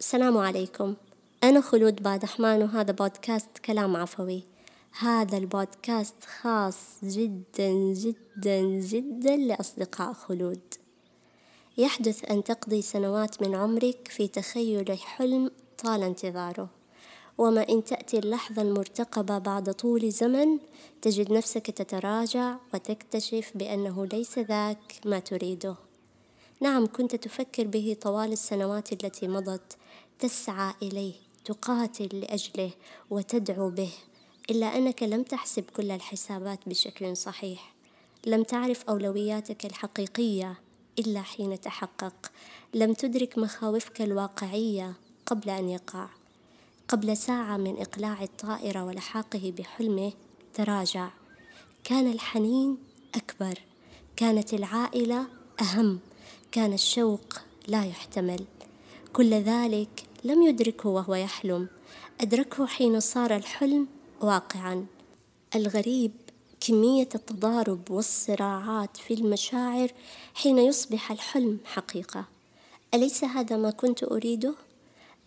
السلام عليكم. أنا خلود بادحمان وهذا بودكاست كلام عفوي. هذا البودكاست خاص جدا جدا جدا لأصدقاء خلود. يحدث أن تقضي سنوات من عمرك في تخيل حلم طال انتظاره. وما إن تأتي اللحظة المرتقبة بعد طول زمن تجد نفسك تتراجع وتكتشف بأنه ليس ذاك ما تريده. نعم كنت تفكر به طوال السنوات التي مضت تسعى إليه تقاتل لأجله وتدعو به إلا أنك لم تحسب كل الحسابات بشكل صحيح. لم تعرف أولوياتك الحقيقية إلا حين تحقق. لم تدرك مخاوفك الواقعية قبل أن يقع. قبل ساعة من إقلاع الطائرة ولحاقه بحلمه تراجع. كان الحنين أكبر. كانت العائلة أهم. كان الشوق لا يحتمل. كل ذلك لم يدركه وهو يحلم. أدركه حين صار الحلم واقعا. الغريب كمية التضارب والصراعات في المشاعر حين يصبح الحلم حقيقة. أليس هذا ما كنت أريده؟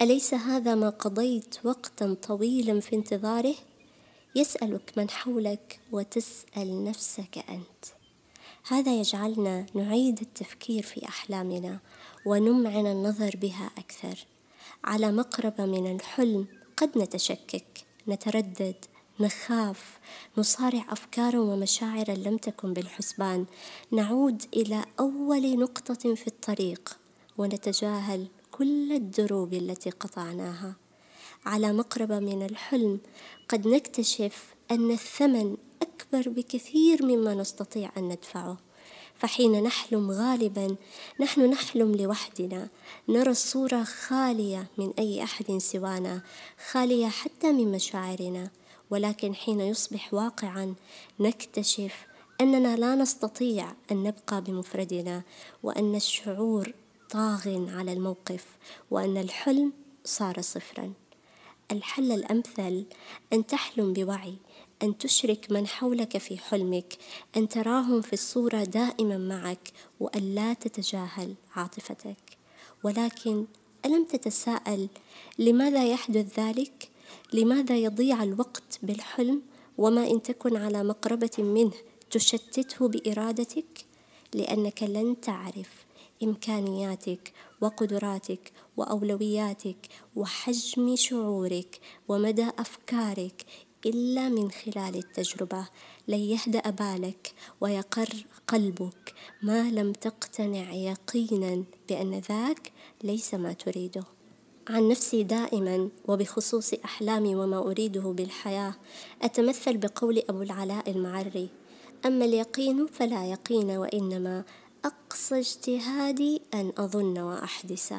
أليس هذا ما قضيت وقتا طويلا في انتظاره؟ يسألك من حولك وتسأل نفسك أنت. هذا يجعلنا نعيد التفكير في أحلامنا ونمعن النظر بها أكثر. على مقربة من الحلم قد نتشكك نتردد نخاف نصارع أفكارا ومشاعرا لم تكن بالحسبان. نعود إلى أول نقطة في الطريق ونتجاهل كل الدروب التي قطعناها. على مقربة من الحلم قد نكتشف أن الثمن أكبر بكثير مما نستطيع أن ندفعه. فحين نحلم غالبا نحن نحلم لوحدنا. نرى الصورة خالية من أي أحد سوانا خالية حتى من مشاعرنا. ولكن حين يصبح واقعا نكتشف أننا لا نستطيع أن نبقى بمفردنا وأن الشعور طاغ على الموقف وأن الحلم صار صفرا. الحل الأمثل أن تحلم بوعي. أن تشرك من حولك في حلمك أن تراهم في الصورة دائما معك وأن لا تتجاهل عاطفتك ولكن ألم تتساءل لماذا يحدث ذلك؟ لماذا يضيع الوقت بالحلم وما إن تكن على مقربة منه تشتته بإرادتك؟ لأنك لن تعرف إمكانياتك وقدراتك وأولوياتك وحجم شعورك ومدى أفكارك إلا من خلال التجربة. لن يهدأ بالك ويقر قلبك ما لم تقتنع يقينا بأن ذاك ليس ما تريده. عن نفسي دائما وبخصوص أحلامي وما أريده بالحياة أتمثل بقول أبو العلاء المعري أما اليقين فلا يقين وإنما أقصى اجتهادي أن أظن وأحدث.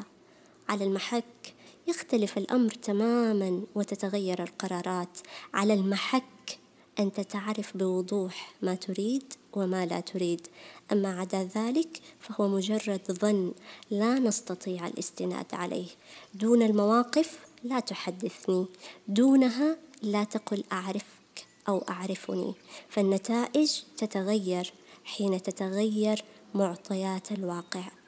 على المحك يختلف الأمر تماما وتتغير القرارات على المحك. أنت تعرف بوضوح ما تريد وما لا تريد. أما عدا ذلك فهو مجرد ظن لا نستطيع الاستناد عليه. دون المواقف لا تحدثني. دونها لا تقل أعرفك أو أعرفني. فالنتائج تتغير حين تتغير معطيات الواقع.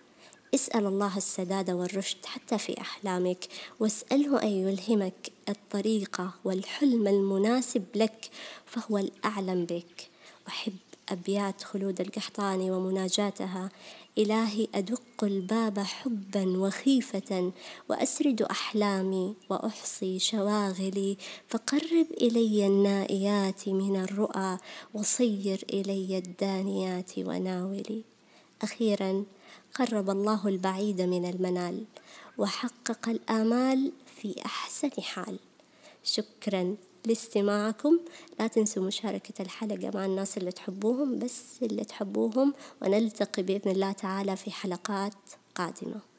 اسأل الله السداد والرشد حتى في أحلامك واسأله أن يلهمك الطريقة والحلم المناسب لك فهو الأعلم بك. أحب أبيات خلود القحطاني ومناجاتها. إلهي أدق الباب حبا وخيفة وأسرد أحلامي وأحصي شواغلي. فقرب إلي النائيات من الرؤى وصير إلي الدانيات وناولي. أخيرا قرب الله البعيد من المنال وحقق الآمال في أحسن حال. شكرا لاستماعكم. لا تنسوا مشاركة الحلقة مع الناس اللي تحبوهم بس اللي تحبوهم ونلتقي بإذن الله تعالى في حلقات قادمة.